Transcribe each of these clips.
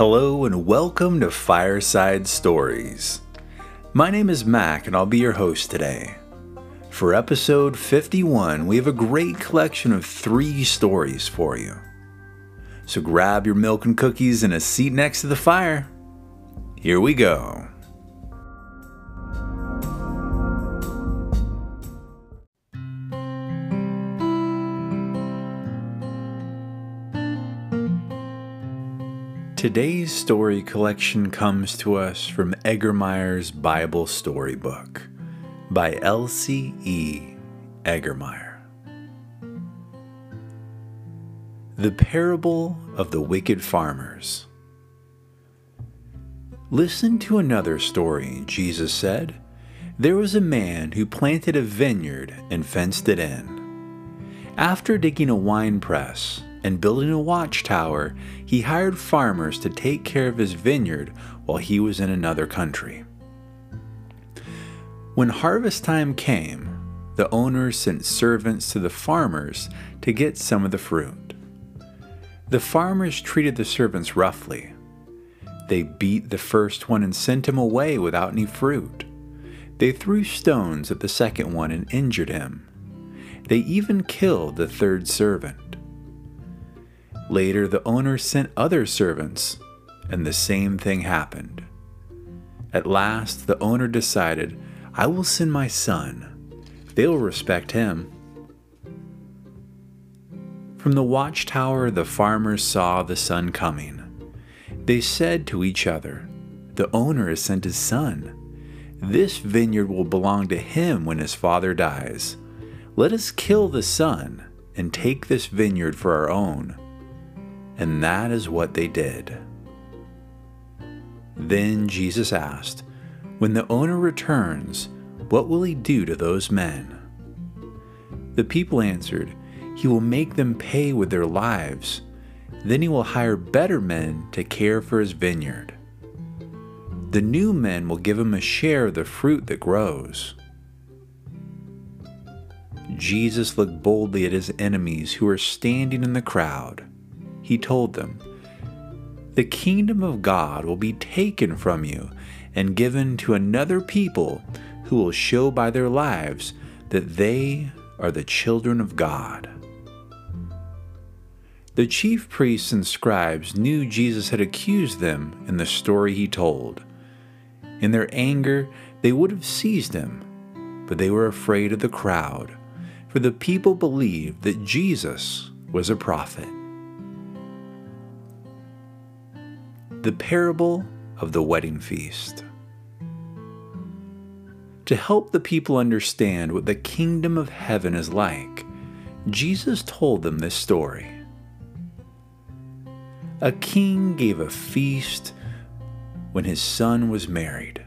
Hello and welcome to Fireside Stories. My name is Mac and I'll be your host today. For episode 51, we have a great collection of three stories for you. So grab your milk and cookies and a seat next to the fire. Here we go. Today's story collection comes to us from Egermeier's Bible Storybook by Elsie E. Egermeier. The Parable of the Wicked Farmers. Listen to another story, Jesus said. There was a man who planted a vineyard and fenced it in. After digging a wine press, and building a watchtower, he hired farmers to take care of his vineyard while he was in another country. When harvest time came, the owners sent servants to the farmers to get some of the fruit. The farmers treated the servants roughly. They beat the first one and sent him away without any fruit. They threw stones at the second one and injured him. They even killed the third servant. Later, the owner sent other servants, and the same thing happened. At last, the owner decided, I will send my son. They will respect him. From the watchtower, the farmers saw the son coming. They said to each other, The owner has sent his son. This vineyard will belong to him when his father dies. Let us kill the son and take this vineyard for our own. And that is what they did. Then Jesus asked, When the owner returns, what will he do to those men? The people answered, He will make them pay with their lives. Then he will hire better men to care for his vineyard. The new men will give him a share of the fruit that grows. Jesus looked boldly at his enemies who were standing in the crowd he told them, The kingdom of God will be taken from you and given to another people who will show by their lives that they are the children of God. The chief priests and scribes knew Jesus had accused them in the story he told. In their anger, they would have seized him, but they were afraid of the crowd, for the people believed that Jesus was a prophet. The Parable of the Wedding Feast. To help the people understand what the kingdom of heaven is like, Jesus told them this story. A king gave a feast when his son was married.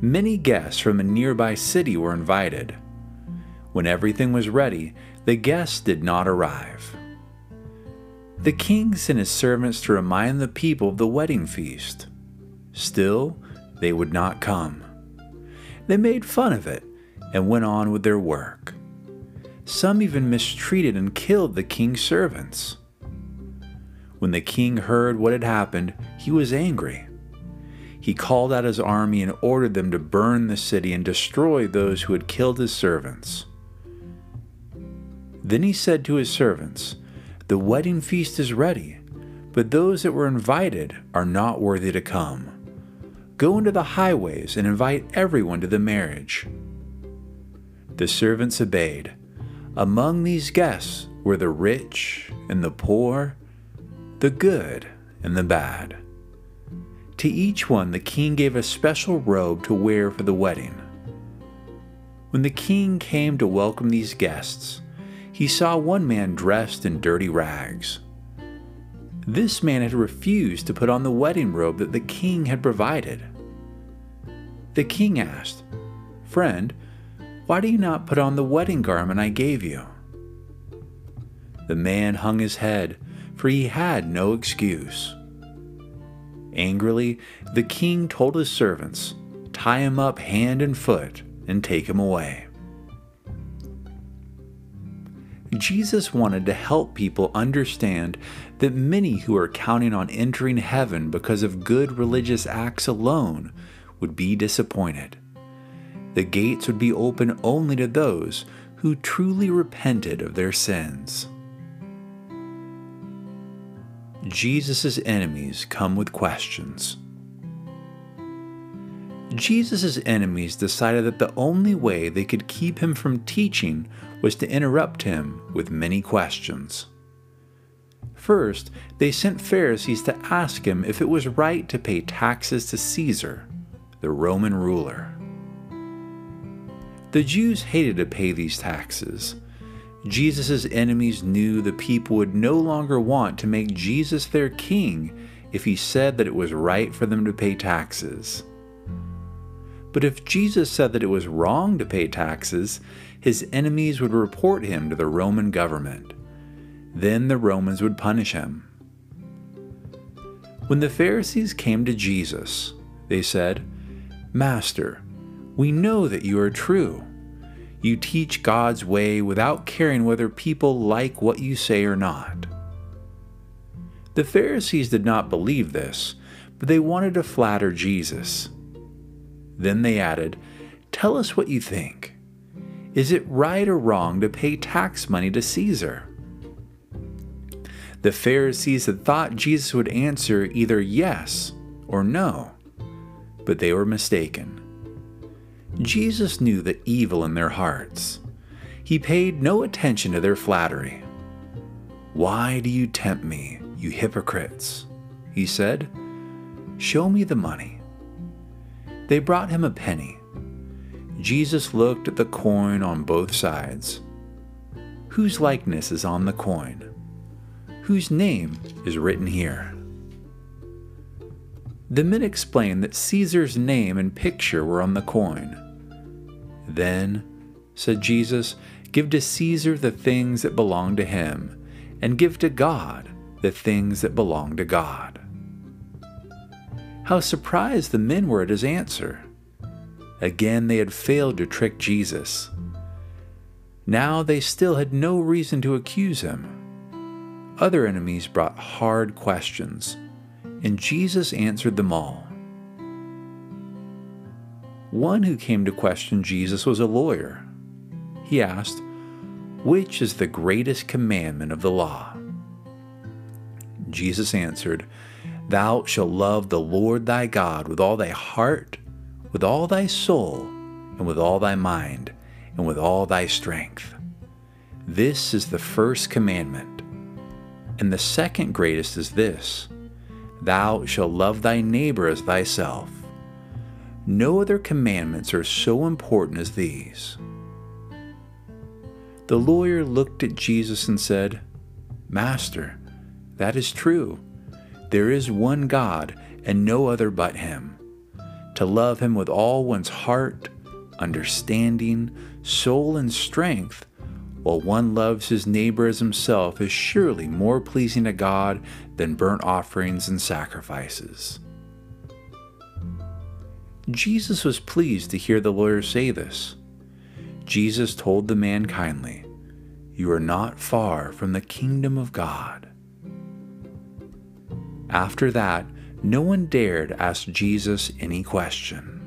Many guests from a nearby city were invited. When everything was ready, the guests did not arrive. The king sent his servants to remind the people of the wedding feast. Still, they would not come. They made fun of it and went on with their work. Some even mistreated and killed the king's servants. When the king heard what had happened, he was angry. He called out his army and ordered them to burn the city and destroy those who had killed his servants. Then he said to his servants, the wedding feast is ready, but those that were invited are not worthy to come. Go into the highways and invite everyone to the marriage. The servants obeyed. Among these guests were the rich and the poor, the good and the bad. To each one, the king gave a special robe to wear for the wedding. When the king came to welcome these guests, he saw one man dressed in dirty rags. This man had refused to put on the wedding robe that the king had provided. The king asked, Friend, why do you not put on the wedding garment I gave you? The man hung his head, for he had no excuse. Angrily, the king told his servants, Tie him up hand and foot and take him away. Jesus wanted to help people understand that many who are counting on entering heaven because of good religious acts alone would be disappointed. The gates would be open only to those who truly repented of their sins. Jesus' enemies come with questions. Jesus' enemies decided that the only way they could keep him from teaching was to interrupt him with many questions. First, they sent Pharisees to ask him if it was right to pay taxes to Caesar, the Roman ruler. The Jews hated to pay these taxes. Jesus' enemies knew the people would no longer want to make Jesus their king if he said that it was right for them to pay taxes. But if Jesus said that it was wrong to pay taxes, his enemies would report him to the Roman government. Then the Romans would punish him. When the Pharisees came to Jesus, they said, Master, we know that you are true. You teach God's way without caring whether people like what you say or not. The Pharisees did not believe this, but they wanted to flatter Jesus. Then they added, Tell us what you think. Is it right or wrong to pay tax money to Caesar? The Pharisees had thought Jesus would answer either yes or no, but they were mistaken. Jesus knew the evil in their hearts. He paid no attention to their flattery. Why do you tempt me, you hypocrites? He said. Show me the money. They brought him a penny. Jesus looked at the coin on both sides. Whose likeness is on the coin? Whose name is written here? The men explained that Caesar's name and picture were on the coin. Then, said Jesus, give to Caesar the things that belong to him, and give to God the things that belong to God. How surprised the men were at his answer. Again, they had failed to trick Jesus. Now they still had no reason to accuse him. Other enemies brought hard questions, and Jesus answered them all. One who came to question Jesus was a lawyer. He asked, Which is the greatest commandment of the law? Jesus answered, Thou shalt love the Lord thy God with all thy heart, with all thy soul, and with all thy mind, and with all thy strength. This is the first commandment. And the second greatest is this Thou shalt love thy neighbor as thyself. No other commandments are so important as these. The lawyer looked at Jesus and said, Master, that is true. There is one God, and no other but Him. To love Him with all one's heart, understanding, soul, and strength, while one loves his neighbor as himself, is surely more pleasing to God than burnt offerings and sacrifices. Jesus was pleased to hear the lawyer say this. Jesus told the man kindly, You are not far from the kingdom of God. After that, no one dared ask Jesus any question.